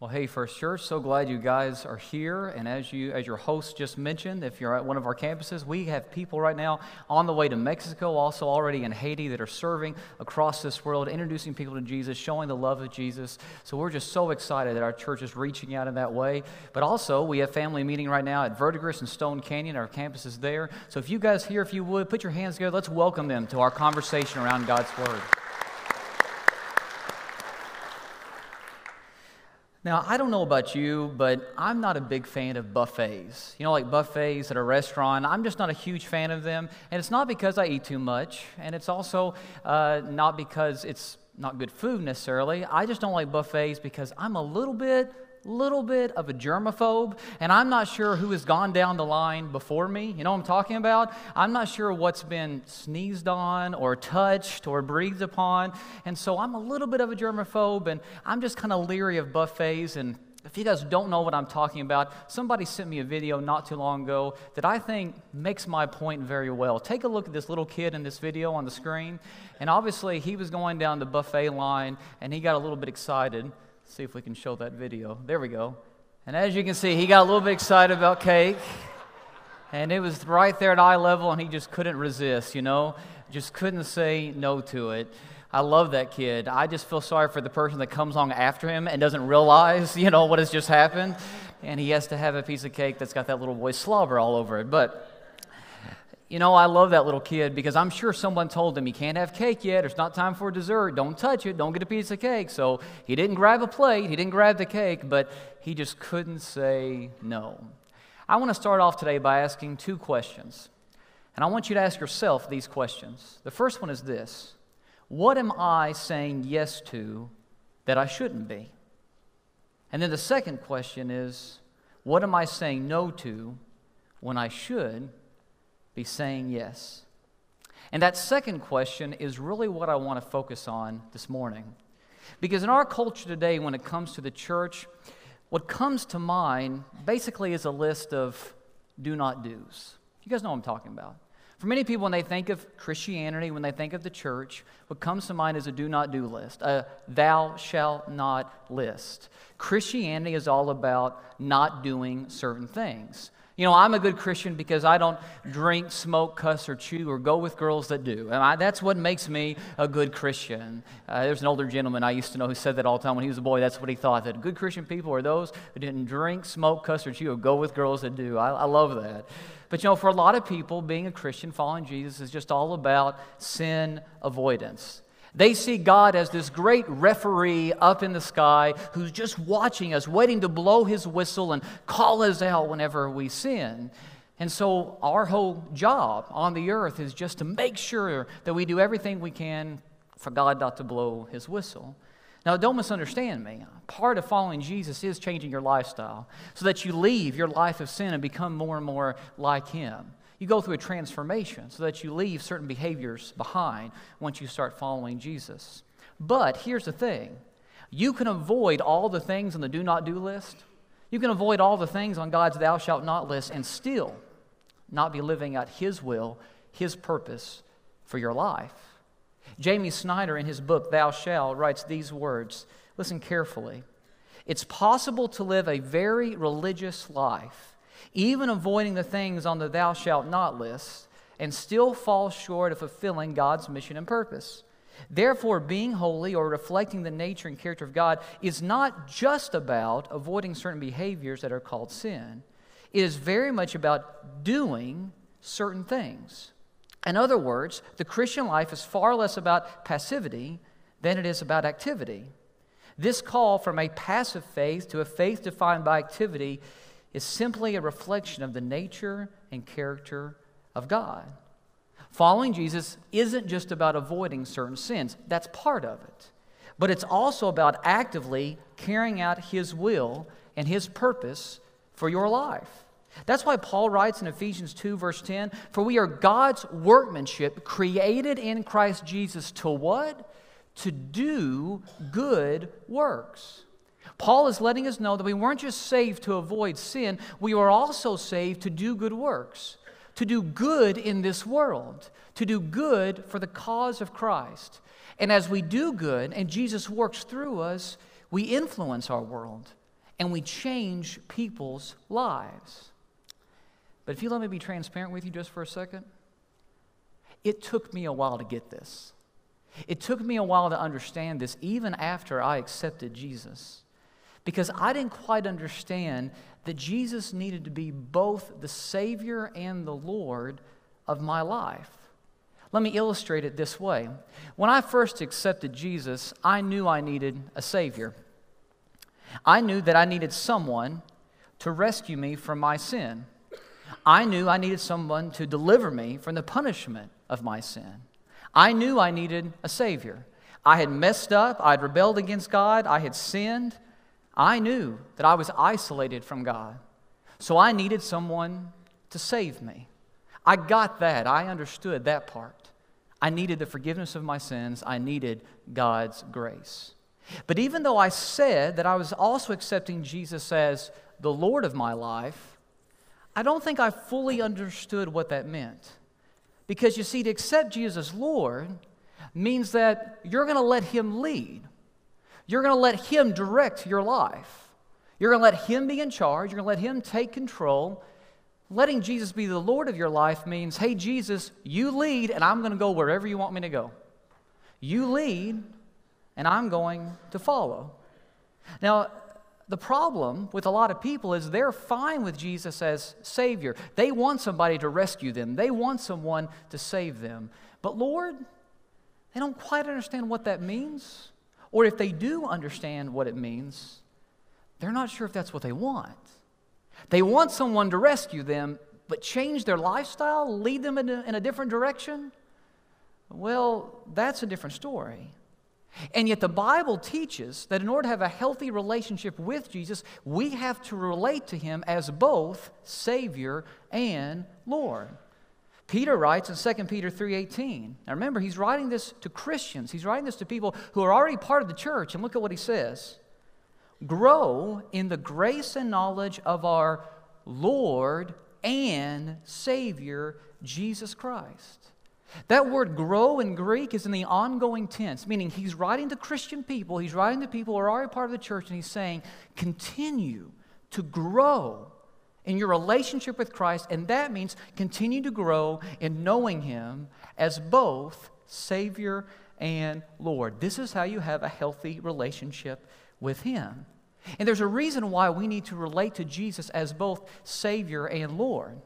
Well, hey, First Church, so glad you guys are here. And as you, as your host just mentioned, if you're at one of our campuses, we have people right now on the way to Mexico, also already in Haiti, that are serving across this world, introducing people to Jesus, showing the love of Jesus. So we're just so excited that our church is reaching out in that way. But also, we have family meeting right now at Verdigris and Stone Canyon. Our campus is there. So if you guys here, if you would, put your hands together. Let's welcome them to our conversation around God's Word. Now, I don't know about you, but I'm not a big fan of buffets. You know, like buffets at a restaurant, I'm just not a huge fan of them. And it's not because I eat too much, and it's also uh, not because it's not good food necessarily. I just don't like buffets because I'm a little bit little bit of a germaphobe, and I'm not sure who has gone down the line before me. You know what I'm talking about? I'm not sure what's been sneezed on or touched or breathed upon. And so I'm a little bit of a germaphobe, and I'm just kind of leery of buffets. And if you guys don't know what I'm talking about, somebody sent me a video not too long ago that I think makes my point very well. Take a look at this little kid in this video on the screen. And obviously, he was going down the buffet line and he got a little bit excited see if we can show that video. There we go. And as you can see, he got a little bit excited about cake. And it was right there at eye level, and he just couldn't resist, you know? Just couldn't say no to it. I love that kid. I just feel sorry for the person that comes along after him and doesn't realize, you know, what has just happened. And he has to have a piece of cake that's got that little boy slobber all over it. But you know, I love that little kid because I'm sure someone told him he can't have cake yet. It's not time for dessert. Don't touch it. Don't get a piece of cake. So he didn't grab a plate. He didn't grab the cake, but he just couldn't say no. I want to start off today by asking two questions. And I want you to ask yourself these questions. The first one is this What am I saying yes to that I shouldn't be? And then the second question is What am I saying no to when I should? Be saying yes? And that second question is really what I want to focus on this morning. Because in our culture today, when it comes to the church, what comes to mind basically is a list of do not do's. You guys know what I'm talking about. For many people, when they think of Christianity, when they think of the church, what comes to mind is a do not do list, a thou shalt not list. Christianity is all about not doing certain things. You know, I'm a good Christian because I don't drink, smoke, cuss, or chew, or go with girls that do. And I, that's what makes me a good Christian. Uh, there's an older gentleman I used to know who said that all the time when he was a boy. That's what he thought that good Christian people are those who didn't drink, smoke, cuss, or chew, or go with girls that do. I, I love that. But you know, for a lot of people, being a Christian, following Jesus, is just all about sin avoidance. They see God as this great referee up in the sky who's just watching us, waiting to blow his whistle and call us out whenever we sin. And so, our whole job on the earth is just to make sure that we do everything we can for God not to blow his whistle. Now, don't misunderstand me. Part of following Jesus is changing your lifestyle so that you leave your life of sin and become more and more like him. You go through a transformation so that you leave certain behaviors behind once you start following Jesus. But here's the thing you can avoid all the things on the do not do list. You can avoid all the things on God's thou shalt not list and still not be living out His will, His purpose for your life. Jamie Snyder, in his book, Thou Shalt, writes these words. Listen carefully. It's possible to live a very religious life even avoiding the things on the thou shalt not list, and still fall short of fulfilling God's mission and purpose. Therefore, being holy or reflecting the nature and character of God is not just about avoiding certain behaviors that are called sin. It is very much about doing certain things. In other words, the Christian life is far less about passivity than it is about activity. This call from a passive faith to a faith defined by activity is simply a reflection of the nature and character of God. Following Jesus isn't just about avoiding certain sins, that's part of it. But it's also about actively carrying out His will and His purpose for your life. That's why Paul writes in Ephesians 2, verse 10 For we are God's workmanship, created in Christ Jesus to what? To do good works Paul is letting us know that we weren't just saved to avoid sin, we were also saved to do good works, to do good in this world, to do good for the cause of Christ. And as we do good and Jesus works through us, we influence our world. and we change people's lives. But if you let me be transparent with you just for a second, it took me a while to get this. It took me a while to understand this, even after I accepted Jesus, because I didn't quite understand that Jesus needed to be both the Savior and the Lord of my life. Let me illustrate it this way. When I first accepted Jesus, I knew I needed a Savior. I knew that I needed someone to rescue me from my sin. I knew I needed someone to deliver me from the punishment of my sin. I knew I needed a Savior. I had messed up, I'd rebelled against God, I had sinned. I knew that I was isolated from God. So I needed someone to save me. I got that. I understood that part. I needed the forgiveness of my sins. I needed God's grace. But even though I said that I was also accepting Jesus as the Lord of my life, I don't think I fully understood what that meant. Because you see, to accept Jesus as Lord means that you're going to let Him lead, you're going to let Him direct your life. You're going to let Him be in charge. You're going to let Him take control. Letting Jesus be the Lord of your life means, hey, Jesus, you lead, and I'm going to go wherever you want me to go. You lead, and I'm going to follow. Now, the problem with a lot of people is they're fine with Jesus as Savior. They want somebody to rescue them, they want someone to save them. But, Lord, they don't quite understand what that means. Or if they do understand what it means, they're not sure if that's what they want. They want someone to rescue them, but change their lifestyle, lead them in a, in a different direction. Well, that's a different story. And yet, the Bible teaches that in order to have a healthy relationship with Jesus, we have to relate to him as both Savior and Lord. Peter writes in 2 Peter 3:18. Now remember, he's writing this to Christians. He's writing this to people who are already part of the church. And look at what he says. Grow in the grace and knowledge of our Lord and Savior Jesus Christ. That word grow in Greek is in the ongoing tense, meaning he's writing to Christian people, he's writing to people who are already part of the church, and he's saying, continue to grow in your relationship with Christ, and that means continue to grow in knowing him as both Savior and Lord. This is how you have a healthy relationship with him. And there's a reason why we need to relate to Jesus as both Savior and Lord.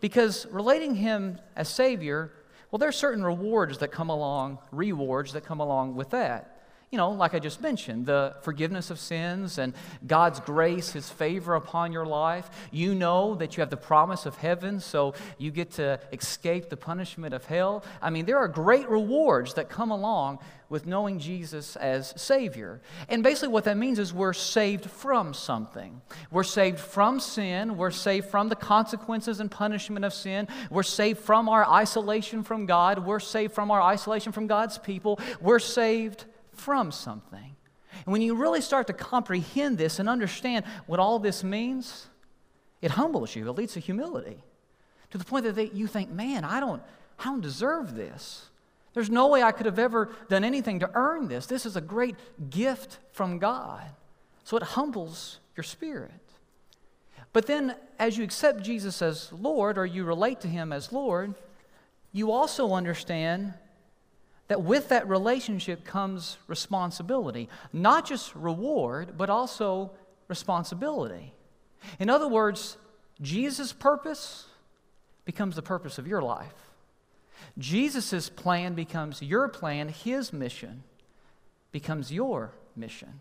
Because relating him as Savior well, there are certain rewards that come along, rewards that come along with that. You know, like I just mentioned, the forgiveness of sins and God's grace, His favor upon your life. You know that you have the promise of heaven, so you get to escape the punishment of hell. I mean, there are great rewards that come along with knowing Jesus as Savior. And basically, what that means is we're saved from something. We're saved from sin. We're saved from the consequences and punishment of sin. We're saved from our isolation from God. We're saved from our isolation from God's people. We're saved from something. And when you really start to comprehend this and understand what all this means, it humbles you. It leads to humility to the point that they, you think, man, I don't, I don't deserve this. There's no way I could have ever done anything to earn this. This is a great gift from God. So it humbles your spirit. But then, as you accept Jesus as Lord or you relate to Him as Lord, you also understand that with that relationship comes responsibility. Not just reward, but also responsibility. In other words, Jesus' purpose becomes the purpose of your life. Jesus' plan becomes your plan, his mission becomes your mission.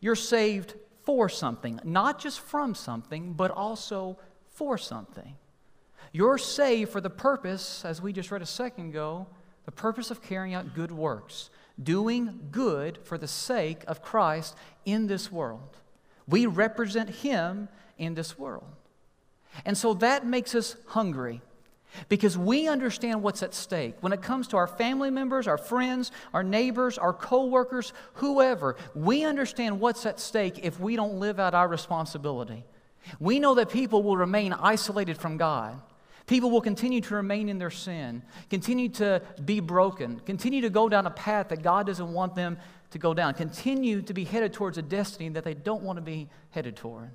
You're saved for something, not just from something, but also for something. You're saved for the purpose, as we just read a second ago, the purpose of carrying out good works, doing good for the sake of Christ in this world. We represent Him in this world. And so that makes us hungry because we understand what's at stake. When it comes to our family members, our friends, our neighbors, our coworkers, whoever, we understand what's at stake if we don't live out our responsibility. We know that people will remain isolated from God. People will continue to remain in their sin, continue to be broken, continue to go down a path that God doesn't want them to go down, continue to be headed towards a destiny that they don't want to be headed toward.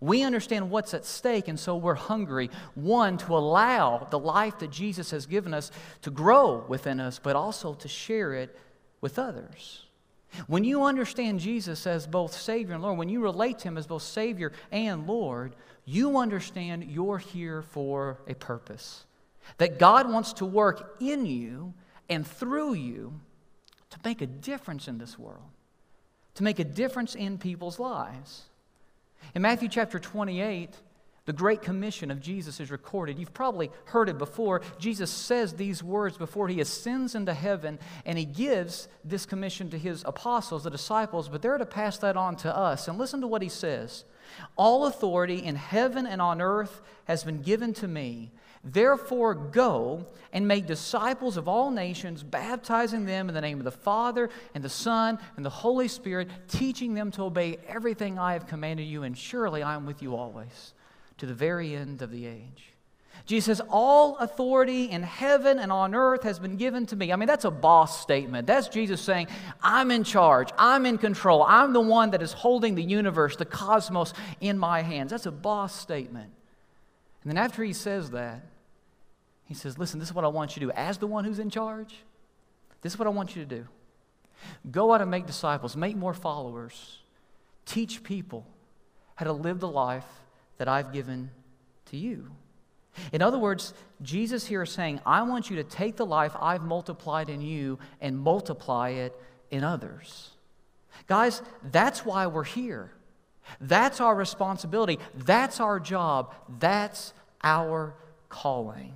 We understand what's at stake, and so we're hungry. One, to allow the life that Jesus has given us to grow within us, but also to share it with others. When you understand Jesus as both Savior and Lord, when you relate to Him as both Savior and Lord, you understand you're here for a purpose. That God wants to work in you and through you to make a difference in this world, to make a difference in people's lives. In Matthew chapter 28, the Great Commission of Jesus is recorded. You've probably heard it before. Jesus says these words before he ascends into heaven, and he gives this commission to his apostles, the disciples, but they're to pass that on to us. And listen to what he says All authority in heaven and on earth has been given to me. Therefore, go and make disciples of all nations, baptizing them in the name of the Father and the Son and the Holy Spirit, teaching them to obey everything I have commanded you, and surely I am with you always to the very end of the age. Jesus says, All authority in heaven and on earth has been given to me. I mean, that's a boss statement. That's Jesus saying, I'm in charge. I'm in control. I'm the one that is holding the universe, the cosmos in my hands. That's a boss statement. And then after he says that, he says, Listen, this is what I want you to do. As the one who's in charge, this is what I want you to do go out and make disciples, make more followers, teach people how to live the life that I've given to you. In other words, Jesus here is saying, I want you to take the life I've multiplied in you and multiply it in others. Guys, that's why we're here. That's our responsibility. That's our job. That's our calling.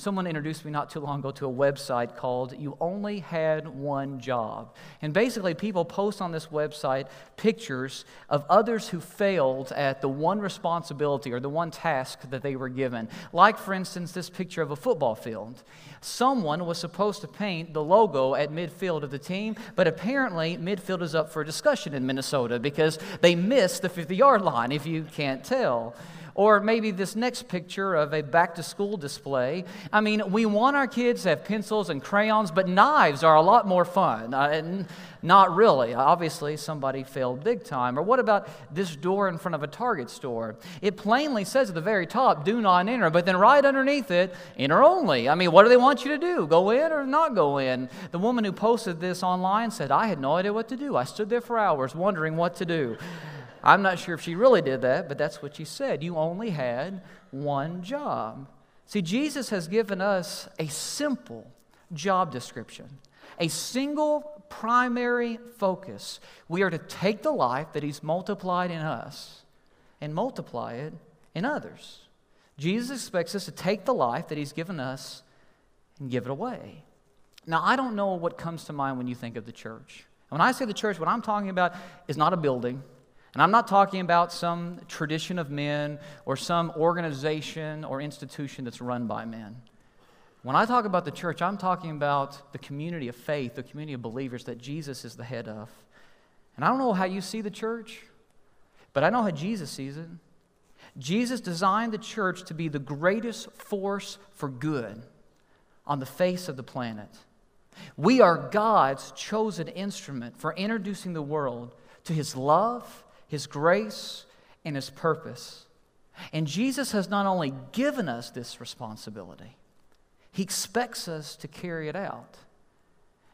Someone introduced me not too long ago to a website called You Only Had One Job. And basically, people post on this website pictures of others who failed at the one responsibility or the one task that they were given. Like, for instance, this picture of a football field. Someone was supposed to paint the logo at midfield of the team, but apparently, midfield is up for discussion in Minnesota because they missed the 50 yard line, if you can't tell. Or maybe this next picture of a back to school display. I mean, we want our kids to have pencils and crayons, but knives are a lot more fun. Uh, not really. Obviously, somebody failed big time. Or what about this door in front of a Target store? It plainly says at the very top, do not enter, but then right underneath it, enter only. I mean, what do they want you to do? Go in or not go in? The woman who posted this online said, I had no idea what to do. I stood there for hours wondering what to do. I'm not sure if she really did that, but that's what she said. You only had one job. See, Jesus has given us a simple job description, a single primary focus. We are to take the life that He's multiplied in us and multiply it in others. Jesus expects us to take the life that He's given us and give it away. Now, I don't know what comes to mind when you think of the church. When I say the church, what I'm talking about is not a building. And I'm not talking about some tradition of men or some organization or institution that's run by men. When I talk about the church, I'm talking about the community of faith, the community of believers that Jesus is the head of. And I don't know how you see the church, but I know how Jesus sees it. Jesus designed the church to be the greatest force for good on the face of the planet. We are God's chosen instrument for introducing the world to his love his grace, and His purpose. And Jesus has not only given us this responsibility, He expects us to carry it out.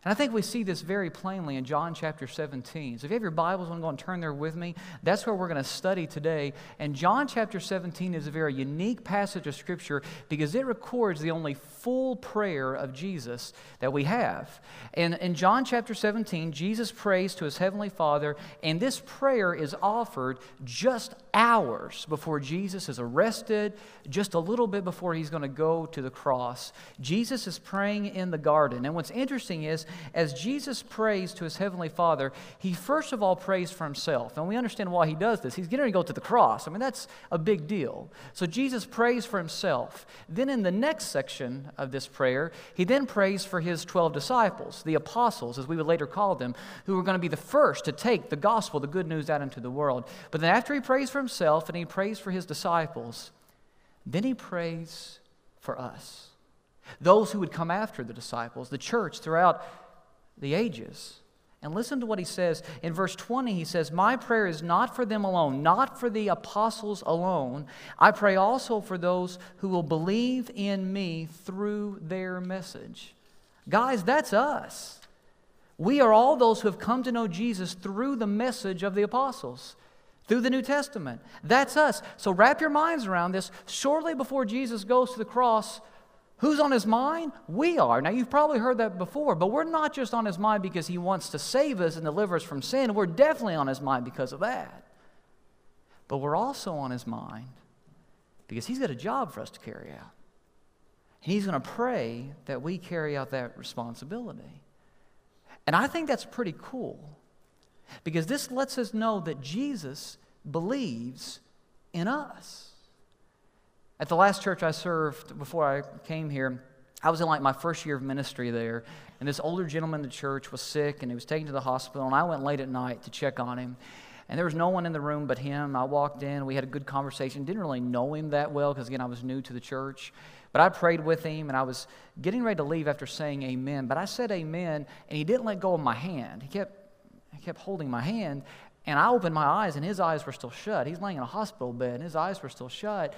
And I think we see this very plainly in John chapter 17. So if you have your Bibles, want to go and turn there with me, that's where we're going to study today. And John chapter 17 is a very unique passage of Scripture because it records the only full prayer of Jesus that we have. And in John chapter 17, Jesus prays to his heavenly Father, and this prayer is offered just hours before Jesus is arrested, just a little bit before he's going to go to the cross. Jesus is praying in the garden. And what's interesting is, as Jesus prays to his heavenly Father, he first of all prays for himself. And we understand why he does this. He's getting to go to the cross. I mean, that's a big deal. So Jesus prays for himself. Then in the next section of this prayer, he then prays for his 12 disciples, the apostles, as we would later call them, who were going to be the first to take the gospel, the good news, out into the world. But then after he prays for himself and he prays for his disciples, then he prays for us. Those who would come after the disciples, the church throughout the ages. And listen to what he says. In verse 20, he says, My prayer is not for them alone, not for the apostles alone. I pray also for those who will believe in me through their message. Guys, that's us. We are all those who have come to know Jesus through the message of the apostles, through the New Testament. That's us. So wrap your minds around this. Shortly before Jesus goes to the cross, Who's on his mind? We are. Now, you've probably heard that before, but we're not just on his mind because he wants to save us and deliver us from sin. We're definitely on his mind because of that. But we're also on his mind because he's got a job for us to carry out. And he's going to pray that we carry out that responsibility. And I think that's pretty cool because this lets us know that Jesus believes in us. At the last church I served before I came here, I was in like my first year of ministry there, and this older gentleman in the church was sick and he was taken to the hospital, and I went late at night to check on him. And there was no one in the room but him. I walked in, we had a good conversation. Didn't really know him that well because, again, I was new to the church. But I prayed with him, and I was getting ready to leave after saying amen. But I said amen, and he didn't let go of my hand. He kept, he kept holding my hand, and I opened my eyes, and his eyes were still shut. He's laying in a hospital bed, and his eyes were still shut.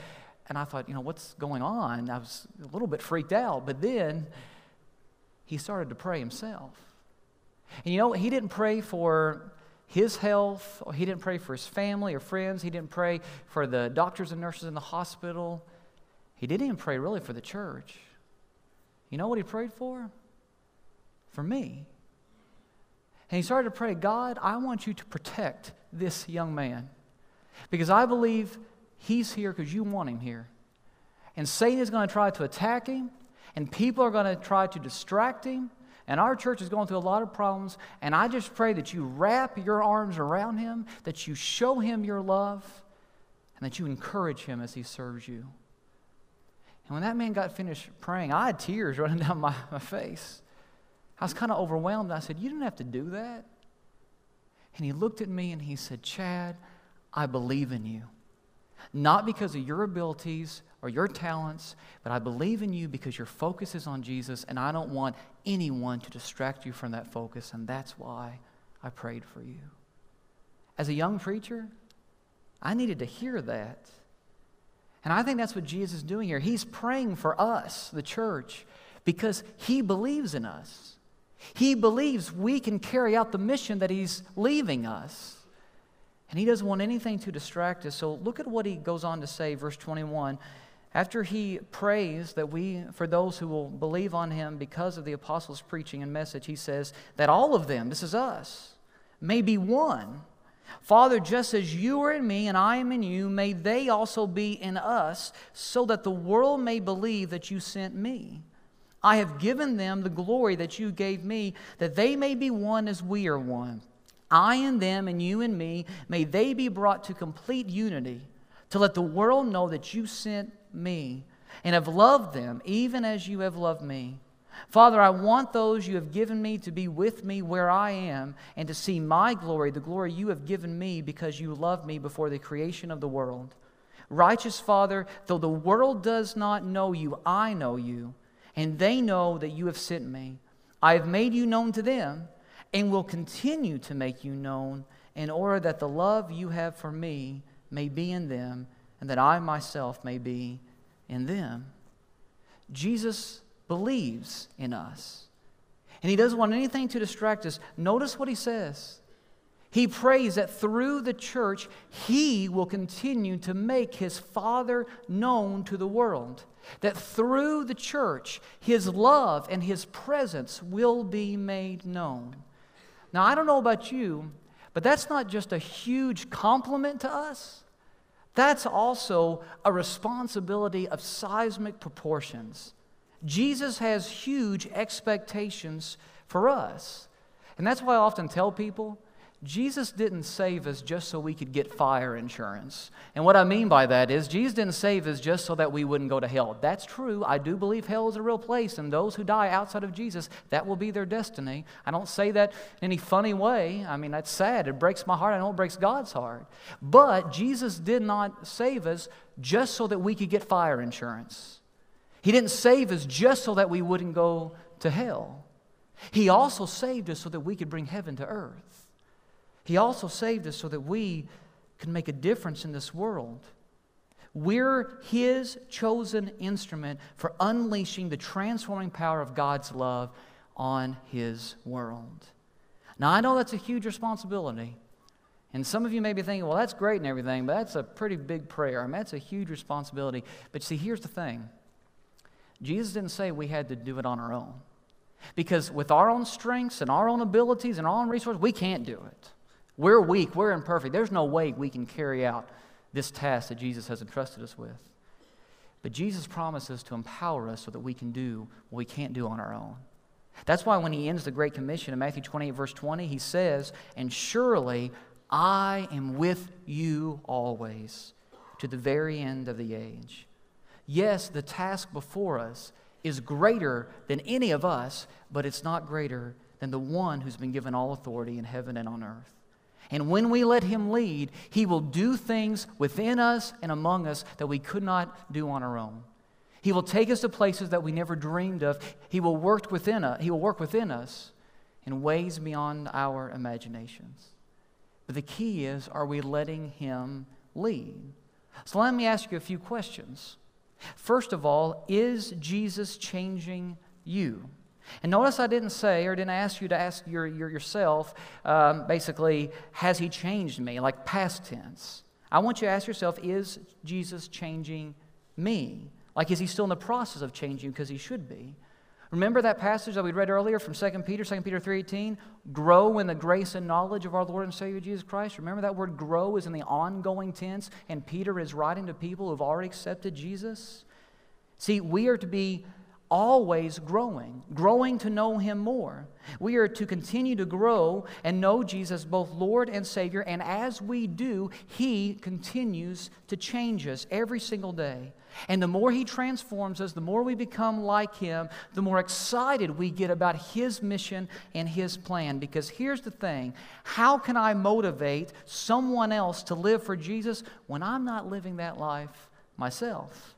And I thought, you know, what's going on? I was a little bit freaked out. But then he started to pray himself. And you know, he didn't pray for his health, he didn't pray for his family or friends, he didn't pray for the doctors and nurses in the hospital. He didn't even pray really for the church. You know what he prayed for? For me. And he started to pray, God, I want you to protect this young man. Because I believe He's here because you want him here. And Satan is going to try to attack him, and people are going to try to distract him. And our church is going through a lot of problems. And I just pray that you wrap your arms around him, that you show him your love, and that you encourage him as he serves you. And when that man got finished praying, I had tears running down my, my face. I was kind of overwhelmed. I said, You didn't have to do that. And he looked at me and he said, Chad, I believe in you not because of your abilities or your talents, but I believe in you because your focus is on Jesus, and I don't want anyone to distract you from that focus, and that's why I prayed for you. As a young preacher, I needed to hear that. And I think that's what Jesus is doing here. He's praying for us, the church, because he believes in us. He believes we can carry out the mission that he's leaving us. And he doesn't want anything to distract us. So look at what he goes on to say, verse 21. After he prays that we, for those who will believe on him because of the apostles' preaching and message, he says that all of them, this is us, may be one. Father, just as you are in me and I am in you, may they also be in us, so that the world may believe that you sent me. I have given them the glory that you gave me, that they may be one as we are one. I and them and you and me, may they be brought to complete unity to let the world know that you sent me and have loved them even as you have loved me. Father, I want those you have given me to be with me where I am and to see my glory, the glory you have given me because you loved me before the creation of the world. Righteous Father, though the world does not know you, I know you, and they know that you have sent me. I have made you known to them and will continue to make you known in order that the love you have for me may be in them and that I myself may be in them. Jesus believes in us. And he doesn't want anything to distract us. Notice what he says. He prays that through the church, he will continue to make his Father known to the world. That through the church, his love and his presence will be made known. Now, I don't know about you, but that's not just a huge compliment to us. That's also a responsibility of seismic proportions. Jesus has huge expectations for us. And that's why I often tell people Jesus didn't save us just so we could get fire insurance. And what I mean by that is, Jesus didn't save us just so that we wouldn't go to hell. That's true. I do believe hell is a real place, and those who die outside of Jesus, that will be their destiny. I don't say that in any funny way. I mean, that's sad. It breaks my heart. I know it breaks God's heart. But Jesus did not save us just so that we could get fire insurance. He didn't save us just so that we wouldn't go to hell. He also saved us so that we could bring heaven to earth. He also saved us so that we can make a difference in this world. We're His chosen instrument for unleashing the transforming power of God's love on His world. Now, I know that's a huge responsibility. And some of you may be thinking, well, that's great and everything, but that's a pretty big prayer. I mean, that's a huge responsibility. But see, here's the thing Jesus didn't say we had to do it on our own. Because with our own strengths and our own abilities and our own resources, we can't do it. We're weak, we're imperfect. There's no way we can carry out this task that Jesus has entrusted us with. But Jesus promises to empower us so that we can do what we can't do on our own. That's why when he ends the Great Commission in Matthew 28, verse 20, he says, And surely I am with you always to the very end of the age. Yes, the task before us is greater than any of us, but it's not greater than the one who's been given all authority in heaven and on earth. And when we let Him lead, He will do things within us and among us that we could not do on our own. He will take us to places that we never dreamed of. He will work within us, he will work within us in ways beyond our imaginations. But the key is are we letting Him lead? So let me ask you a few questions. First of all, is Jesus changing you? And notice I didn't say or didn't ask you to ask your, your yourself, um, basically, has he changed me? Like past tense. I want you to ask yourself, is Jesus changing me? Like, is he still in the process of changing because he should be? Remember that passage that we read earlier from 2 Peter, 2 Peter 3.18? Grow in the grace and knowledge of our Lord and Savior Jesus Christ. Remember that word grow is in the ongoing tense, and Peter is writing to people who've already accepted Jesus? See, we are to be always growing, growing to know Him more. We are to continue to grow and know Jesus, both Lord and Savior, and as we do, He continues to change us every single day. And the more He transforms us, the more we become like Him, the more excited we get about His mission and His plan. Because here's the thing how can I motivate someone else to live for Jesus when I'm not living that life myself?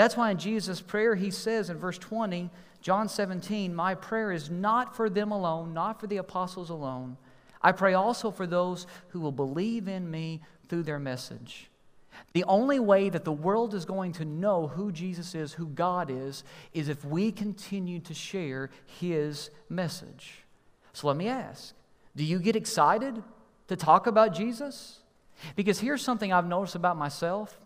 That's why in Jesus' prayer, he says in verse 20, John 17, My prayer is not for them alone, not for the apostles alone. I pray also for those who will believe in me through their message. The only way that the world is going to know who Jesus is, who God is, is if we continue to share his message. So let me ask do you get excited to talk about Jesus? Because here's something I've noticed about myself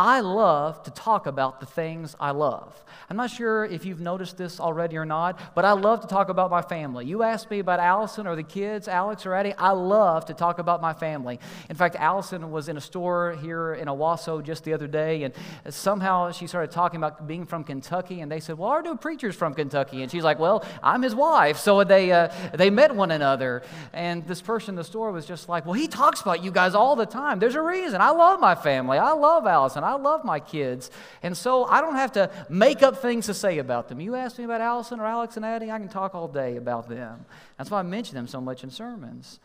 I love to talk about the things I love. I'm not sure if you've noticed this already or not, but I love to talk about my family. You ask me about Allison or the kids, Alex or Eddie, I love to talk about my family. In fact, Allison was in a store here in Owasso just the other day, and somehow she started talking about being from Kentucky, and they said, Well, our new preacher's from Kentucky. And she's like, Well, I'm his wife. So they, uh, they met one another, and this person in the store was just like, Well, he talks about you guys all the time. There's a reason. I love my family. I love Allison. I love my kids. And so I don't have to make up things to say about them. You ask me about Allison or Alex and Addie, I can talk all day about them. That's why I mention them so much in sermons.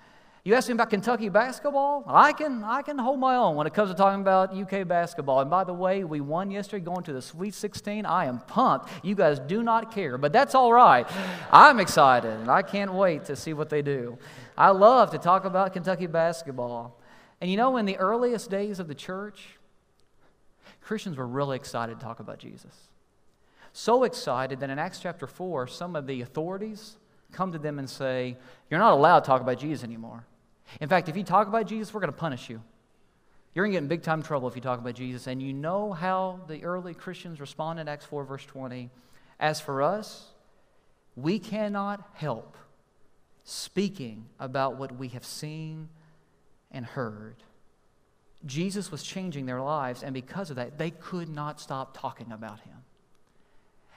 You ask me about Kentucky basketball? I can, I can hold my own when it comes to talking about UK basketball. And by the way, we won yesterday going to the Sweet 16. I am pumped. You guys do not care, but that's all right. I'm excited, and I can't wait to see what they do. I love to talk about Kentucky basketball. And you know, in the earliest days of the church, Christians were really excited to talk about Jesus. So excited that in Acts chapter 4, some of the authorities come to them and say, You're not allowed to talk about Jesus anymore. In fact, if you talk about Jesus, we're going to punish you. You're going to get in big time trouble if you talk about Jesus. And you know how the early Christians responded in Acts 4, verse 20. As for us, we cannot help speaking about what we have seen and heard. Jesus was changing their lives, and because of that, they could not stop talking about him.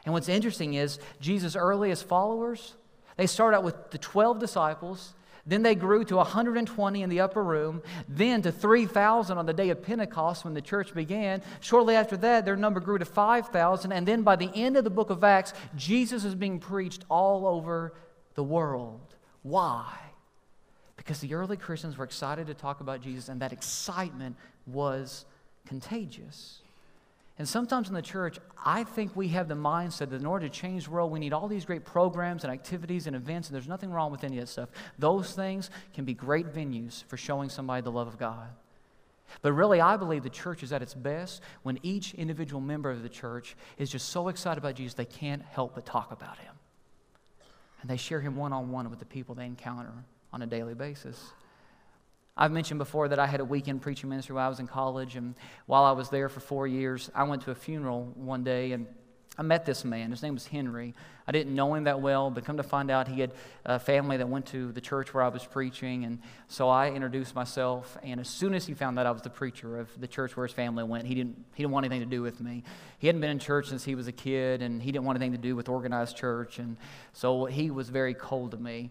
And what's interesting is Jesus' earliest followers, they started out with the 12 disciples, then they grew to 120 in the upper room, then to 3,000 on the day of Pentecost when the church began. Shortly after that, their number grew to 5,000, and then by the end of the book of Acts, Jesus is being preached all over the world. Why? Because the early Christians were excited to talk about Jesus, and that excitement was contagious. And sometimes in the church, I think we have the mindset that in order to change the world, we need all these great programs and activities and events, and there's nothing wrong with any of that stuff. Those things can be great venues for showing somebody the love of God. But really, I believe the church is at its best when each individual member of the church is just so excited about Jesus they can't help but talk about him. And they share him one on one with the people they encounter on a daily basis. I've mentioned before that I had a weekend preaching ministry while I was in college, and while I was there for four years, I went to a funeral one day and I met this man. His name was Henry. I didn't know him that well, but come to find out, he had a family that went to the church where I was preaching. And so I introduced myself. And as soon as he found out I was the preacher of the church where his family went, he didn't, he didn't want anything to do with me. He hadn't been in church since he was a kid, and he didn't want anything to do with organized church. And so he was very cold to me.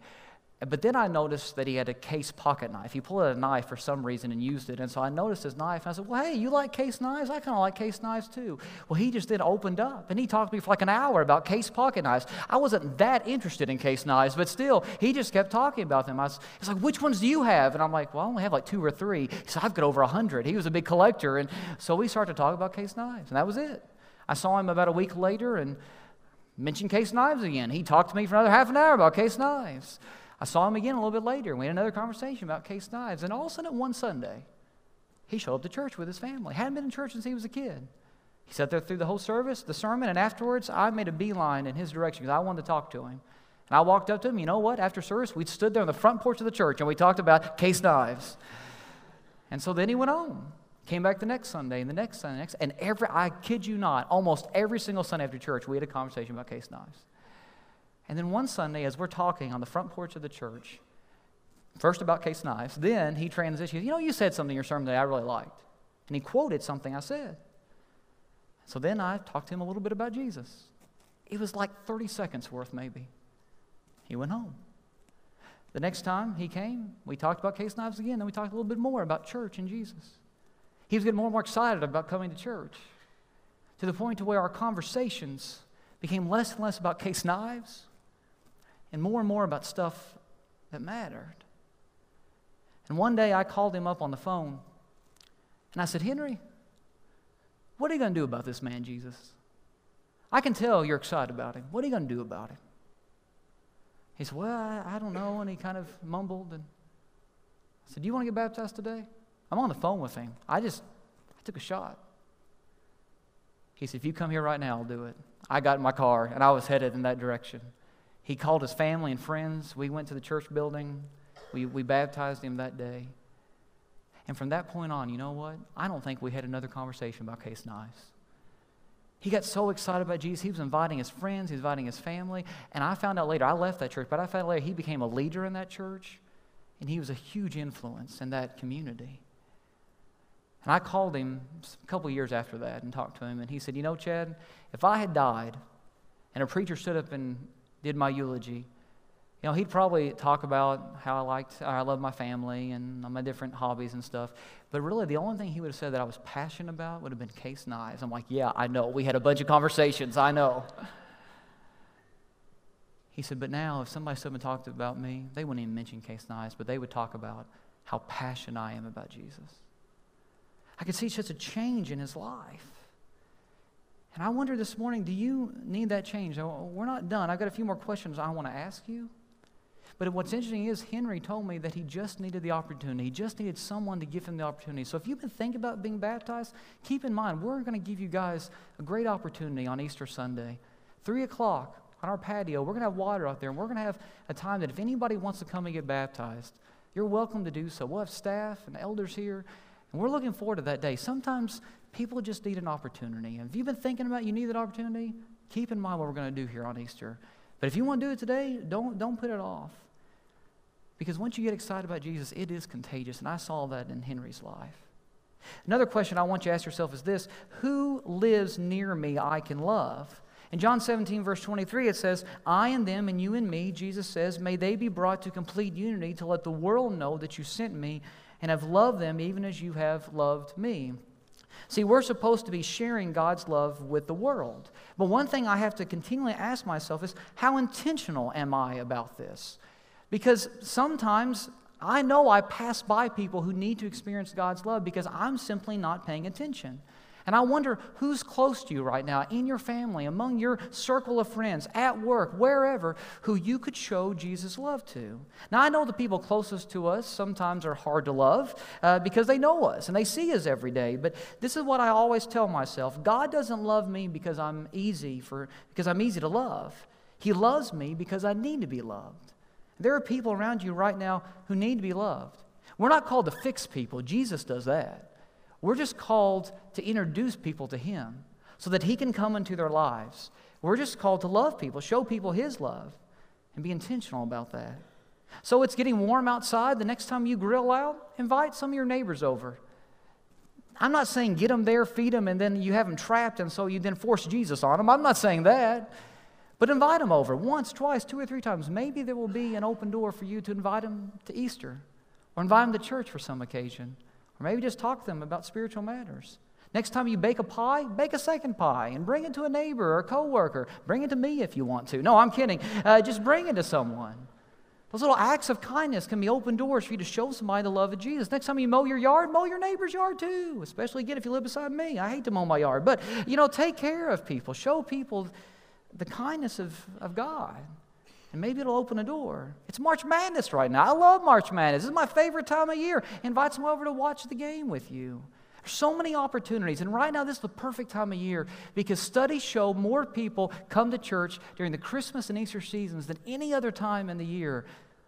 But then I noticed that he had a case pocket knife. He pulled out a knife for some reason and used it. And so I noticed his knife. And I said, Well, hey, you like case knives? I kind of like case knives too. Well, he just then opened up and he talked to me for like an hour about case pocket knives. I wasn't that interested in case knives, but still, he just kept talking about them. I was, like, Which ones do you have? And I'm like, Well, I only have like two or three. He said, I've got over a 100. He was a big collector. And so we started to talk about case knives. And that was it. I saw him about a week later and mentioned case knives again. He talked to me for another half an hour about case knives. I saw him again a little bit later, and we had another conversation about case knives. And all of a sudden, one Sunday, he showed up to church with his family. Hadn't been in church since he was a kid. He sat there through the whole service, the sermon, and afterwards, I made a beeline in his direction because I wanted to talk to him. And I walked up to him. You know what? After service, we stood there on the front porch of the church and we talked about case knives. And so then he went on. Came back the next Sunday and the next Sunday, next, and every, I kid you not, almost every single Sunday after church, we had a conversation about case knives. And then one Sunday, as we're talking on the front porch of the church, first about case knives, then he transitioned. You know, you said something in your sermon that I really liked. And he quoted something I said. So then I talked to him a little bit about Jesus. It was like 30 seconds worth, maybe. He went home. The next time he came, we talked about case knives again. Then we talked a little bit more about church and Jesus. He was getting more and more excited about coming to church to the point to where our conversations became less and less about case knives and more and more about stuff that mattered. And one day I called him up on the phone and I said, Henry, what are you going to do about this man, Jesus? I can tell you're excited about him. What are you going to do about him? He said, Well, I, I don't know. And he kind of mumbled. And I said, Do you want to get baptized today? I'm on the phone with him. I just I took a shot. He said, If you come here right now, I'll do it. I got in my car and I was headed in that direction. He called his family and friends. We went to the church building. We, we baptized him that day. And from that point on, you know what? I don't think we had another conversation about case knives. He got so excited about Jesus. He was inviting his friends, he was inviting his family. And I found out later, I left that church, but I found out later he became a leader in that church. And he was a huge influence in that community. And I called him a couple years after that and talked to him. And he said, You know, Chad, if I had died and a preacher stood up and did my eulogy, you know, he'd probably talk about how I liked, I love my family and my different hobbies and stuff. But really, the only thing he would have said that I was passionate about would have been case knives. I'm like, yeah, I know. We had a bunch of conversations. I know. He said, but now if somebody stood and talked about me, they wouldn't even mention case knives, but they would talk about how passionate I am about Jesus. I could see such a change in his life. And I wonder this morning, do you need that change? We're not done. I've got a few more questions I want to ask you. But what's interesting is Henry told me that he just needed the opportunity. He just needed someone to give him the opportunity. So if you've been thinking about being baptized, keep in mind we're going to give you guys a great opportunity on Easter Sunday. Three o'clock on our patio, we're going to have water out there, and we're going to have a time that if anybody wants to come and get baptized, you're welcome to do so. We'll have staff and elders here, and we're looking forward to that day. Sometimes people just need an opportunity. And if you've been thinking about you need that opportunity, keep in mind what we're going to do here on Easter. But if you want to do it today, don't, don't put it off. Because once you get excited about Jesus, it is contagious. And I saw that in Henry's life. Another question I want you to ask yourself is this Who lives near me I can love? In John 17, verse 23, it says, I and them and you and me, Jesus says, may they be brought to complete unity to let the world know that you sent me and have loved them even as you have loved me. See, we're supposed to be sharing God's love with the world. But one thing I have to continually ask myself is how intentional am I about this? Because sometimes I know I pass by people who need to experience God's love because I'm simply not paying attention. And I wonder who's close to you right now, in your family, among your circle of friends, at work, wherever, who you could show Jesus' love to. Now, I know the people closest to us sometimes are hard to love uh, because they know us and they see us every day. But this is what I always tell myself God doesn't love me because I'm easy, for, because I'm easy to love. He loves me because I need to be loved. There are people around you right now who need to be loved. We're not called to fix people, Jesus does that. We're just called to introduce people to Him so that He can come into their lives. We're just called to love people, show people His love, and be intentional about that. So it's getting warm outside. The next time you grill out, invite some of your neighbors over. I'm not saying get them there, feed them, and then you have them trapped, and so you then force Jesus on them. I'm not saying that. But invite them over once, twice, two or three times. Maybe there will be an open door for you to invite them to Easter or invite them to church for some occasion. Or maybe just talk to them about spiritual matters. Next time you bake a pie, bake a second pie and bring it to a neighbor or a coworker. Bring it to me if you want to. No, I'm kidding. Uh, just bring it to someone. Those little acts of kindness can be open doors for you to show somebody the love of Jesus. Next time you mow your yard, mow your neighbor's yard too. Especially again if you live beside me. I hate to mow my yard, but you know, take care of people. Show people the kindness of, of God. And maybe it'll open a door. It's March Madness right now. I love March Madness. This is my favorite time of year. Invite them over to watch the game with you. There's so many opportunities. And right now, this is the perfect time of year because studies show more people come to church during the Christmas and Easter seasons than any other time in the year.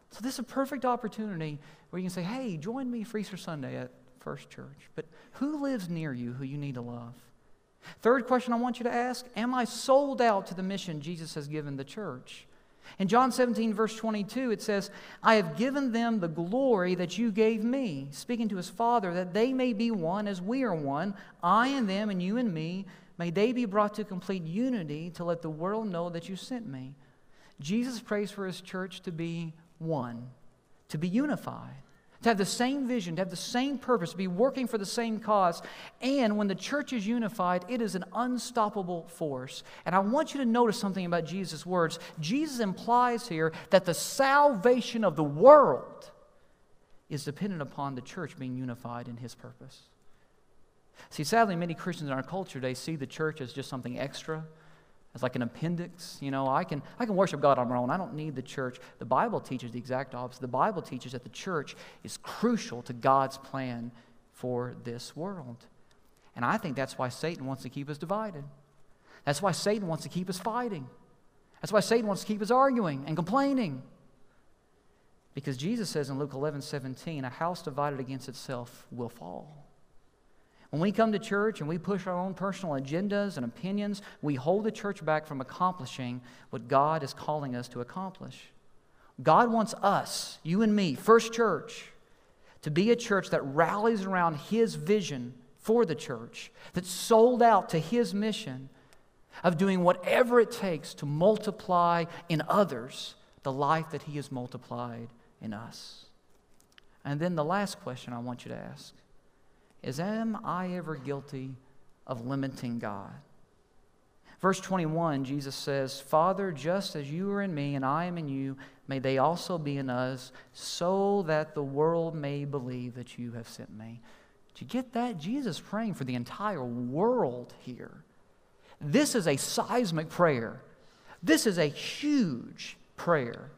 So, this is a perfect opportunity where you can say, hey, join me for Easter Sunday at First Church. But who lives near you who you need to love? Third question I want you to ask Am I sold out to the mission Jesus has given the church? In John 17, verse 22, it says, I have given them the glory that you gave me, speaking to his Father, that they may be one as we are one, I and them and you and me. May they be brought to complete unity to let the world know that you sent me. Jesus prays for his church to be one, to be unified to have the same vision, to have the same purpose, to be working for the same cause. And when the church is unified, it is an unstoppable force. And I want you to notice something about Jesus' words. Jesus implies here that the salvation of the world is dependent upon the church being unified in his purpose. See, sadly, many Christians in our culture, they see the church as just something extra, as like an appendix. You know, I can, I can worship God on my own. I don't need the church. The Bible teaches the exact opposite. The Bible teaches that the church is crucial to God's plan for this world. And I think that's why Satan wants to keep us divided. That's why Satan wants to keep us fighting. That's why Satan wants to keep us arguing and complaining. Because Jesus says in Luke 11 17, a house divided against itself will fall. When we come to church and we push our own personal agendas and opinions, we hold the church back from accomplishing what God is calling us to accomplish. God wants us, you and me, First Church, to be a church that rallies around His vision for the church, that's sold out to His mission of doing whatever it takes to multiply in others the life that He has multiplied in us. And then the last question I want you to ask is Am I ever guilty of limiting God? Verse 21, Jesus says, Father, just as you are in me and I am in you, may they also be in us, so that the world may believe that you have sent me. Did you get that? Jesus praying for the entire world here. This is a seismic prayer. This is a huge prayer.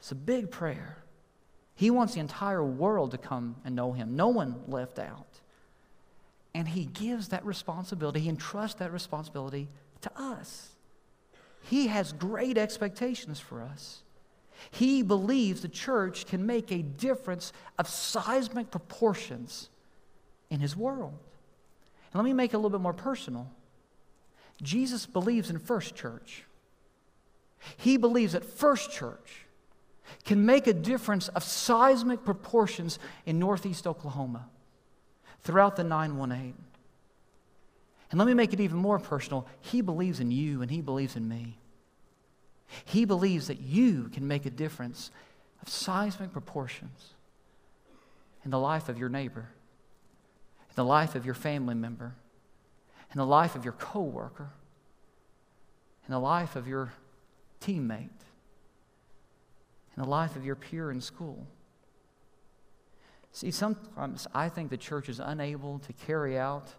It's a big prayer. He wants the entire world to come and know him, no one left out. And he gives that responsibility, he entrusts that responsibility to us. He has great expectations for us. He believes the church can make a difference of seismic proportions in his world. And let me make it a little bit more personal. Jesus believes in First Church. He believes that First Church can make a difference of seismic proportions in northeast Oklahoma throughout the 918. And let me make it even more personal. He believes in you and he believes in me. He believes that you can make a difference of seismic proportions in the life of your neighbor, in the life of your family member, in the life of your coworker, in the life of your teammate in the life of your peer in school. See, sometimes I think the church is unable to carry out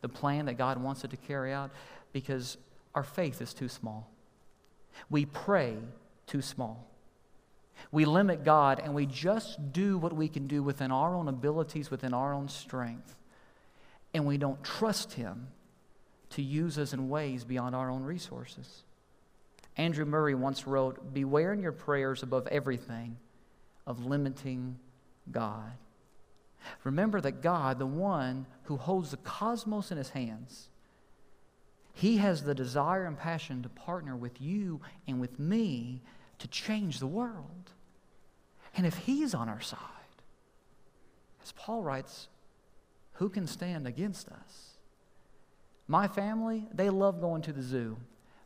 the plan that God wants it to carry out? Because our faith is too small. We pray too small. We limit God and we just do what we can do within our own abilities, within our own strength. And we don't trust Him to use us in ways beyond our own resources. Andrew Murray once wrote Beware in your prayers above everything of limiting God. Remember that God, the one who holds the cosmos in his hands, he has the desire and passion to partner with you and with me to change the world. And if he's on our side, as Paul writes, who can stand against us? My family, they love going to the zoo.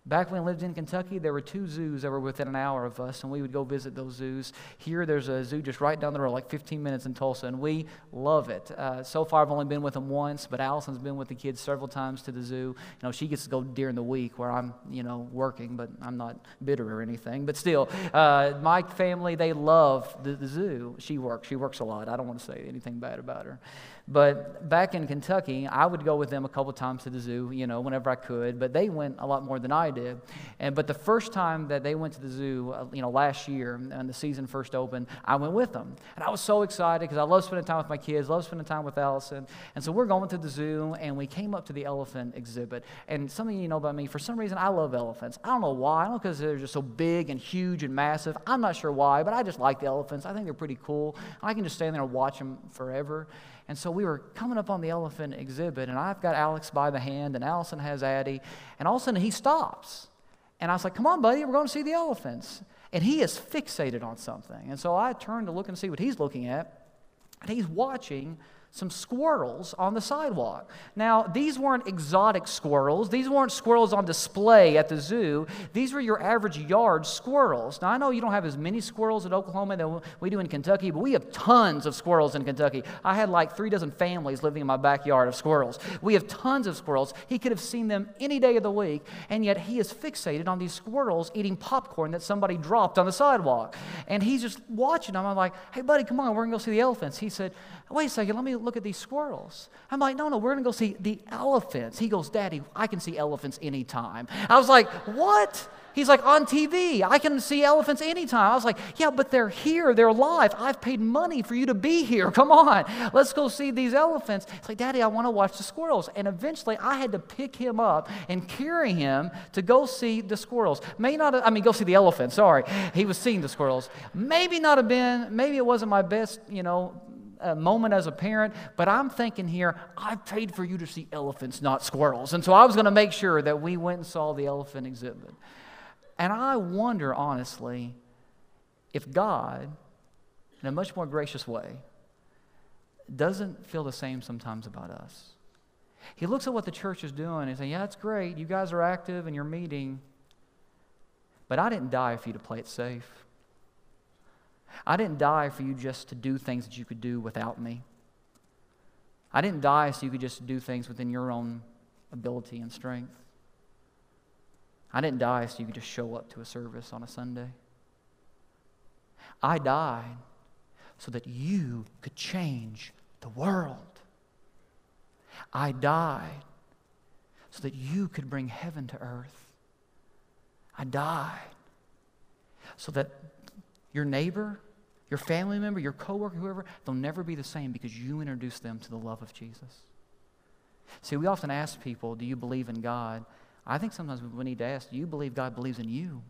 Back when I lived in Kentucky, there were two zoos that were within an hour of us, and we would go visit those zoos. Here, there's a zoo just right down the road, like 15 minutes in Tulsa, and we love it. Uh, so far, I've only been with them once, but Allison's been with the kids several times to the zoo. You know, she gets to go during the week where I'm, you know, working, but I'm not bitter or anything. But still, uh, my family, they love the, the zoo. She works. She works a lot. I don't want to say anything bad about her. But back in Kentucky, I would go with them a couple times to the zoo, you know, whenever I could. But they went a lot more than I did. And but the first time that they went to the zoo, uh, you know, last year, when the season first opened, I went with them, and I was so excited because I love spending time with my kids, love spending time with Allison. And so we're going to the zoo, and we came up to the elephant exhibit. And some of you know about me. For some reason, I love elephants. I don't know why. I don't know because they're just so big and huge and massive. I'm not sure why, but I just like the elephants. I think they're pretty cool. I can just stand there and watch them forever. And so we were coming up on the elephant exhibit, and I've got Alex by the hand, and Allison has Addie, and all of a sudden he stops. And I was like, Come on, buddy, we're going to see the elephants. And he is fixated on something. And so I turned to look and see what he's looking at, and he's watching some squirrels on the sidewalk. Now, these weren't exotic squirrels. These weren't squirrels on display at the zoo. These were your average yard squirrels. Now, I know you don't have as many squirrels in Oklahoma than we do in Kentucky, but we have tons of squirrels in Kentucky. I had like three dozen families living in my backyard of squirrels. We have tons of squirrels. He could have seen them any day of the week, and yet he is fixated on these squirrels eating popcorn that somebody dropped on the sidewalk. And he's just watching them. I'm like, hey, buddy, come on, we're going to go see the elephants. He said, wait a second, let me look at these squirrels. I'm like, no, no, we're going to go see the elephants. He goes, Daddy, I can see elephants anytime. I was like, what? He's like, on TV, I can see elephants anytime. I was like, yeah, but they're here, they're alive. I've paid money for you to be here. Come on, let's go see these elephants. It's like, Daddy, I want to watch the squirrels. And eventually, I had to pick him up and carry him to go see the squirrels. May not, I mean, go see the elephants, sorry. He was seeing the squirrels. Maybe not have been, maybe it wasn't my best, you know, a moment as a parent, but I'm thinking here, I paid for you to see elephants, not squirrels. And so I was going to make sure that we went and saw the elephant exhibit. And I wonder, honestly, if God, in a much more gracious way, doesn't feel the same sometimes about us. He looks at what the church is doing and says, Yeah, it's great. You guys are active and you're meeting. But I didn't die for you to play it safe. I didn't die for you just to do things that you could do without me. I didn't die so you could just do things within your own ability and strength. I didn't die so you could just show up to a service on a Sunday. I died so that you could change the world. I died so that you could bring heaven to earth. I died so that your neighbor, your family member, your coworker, whoever, they'll never be the same because you introduced them to the love of Jesus. See, we often ask people, Do you believe in God? I think sometimes we need to ask, Do you believe God believes in you?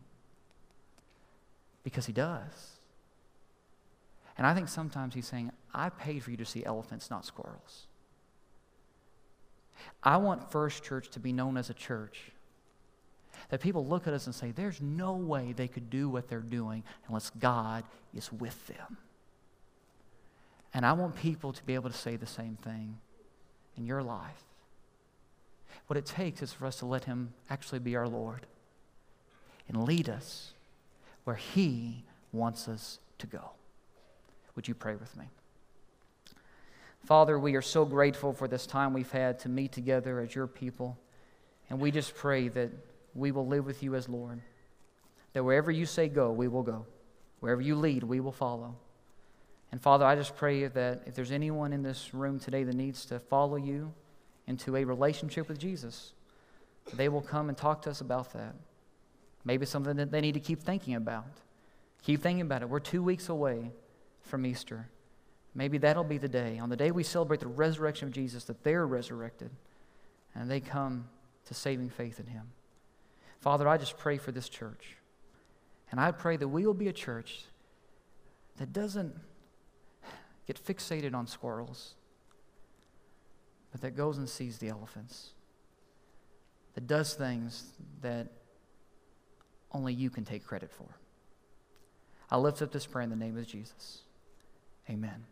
Because He does. And I think sometimes He's saying, I paid for you to see elephants, not squirrels. I want First Church to be known as a church that people look at us and say, there's no way they could do what they're doing unless God is with them. And I want people to be able to say the same thing in your life. What it takes is for us to let Him actually be our Lord and lead us where He wants us to go. Would you pray with me? Father, we are so grateful for this time we've had to meet together as your people. And we just pray that we will live with you as Lord. That wherever you say go, we will go. Wherever you lead, we will follow. And Father, I just pray that if there's anyone in this room today that needs to follow you into a relationship with Jesus, they will come and talk to us about that. Maybe something that they need to keep thinking about. Keep thinking about it. We're two weeks away from Easter. Maybe that'll be the day, on the day we celebrate the resurrection of Jesus, that they're resurrected and they come to saving faith in Him. Father, I just pray for this church. And I pray that we will be a church that doesn't get fixated on squirrels, but that goes and sees the elephants, that does things that only you can take credit for. I lift up this prayer in the name of Jesus. Amen.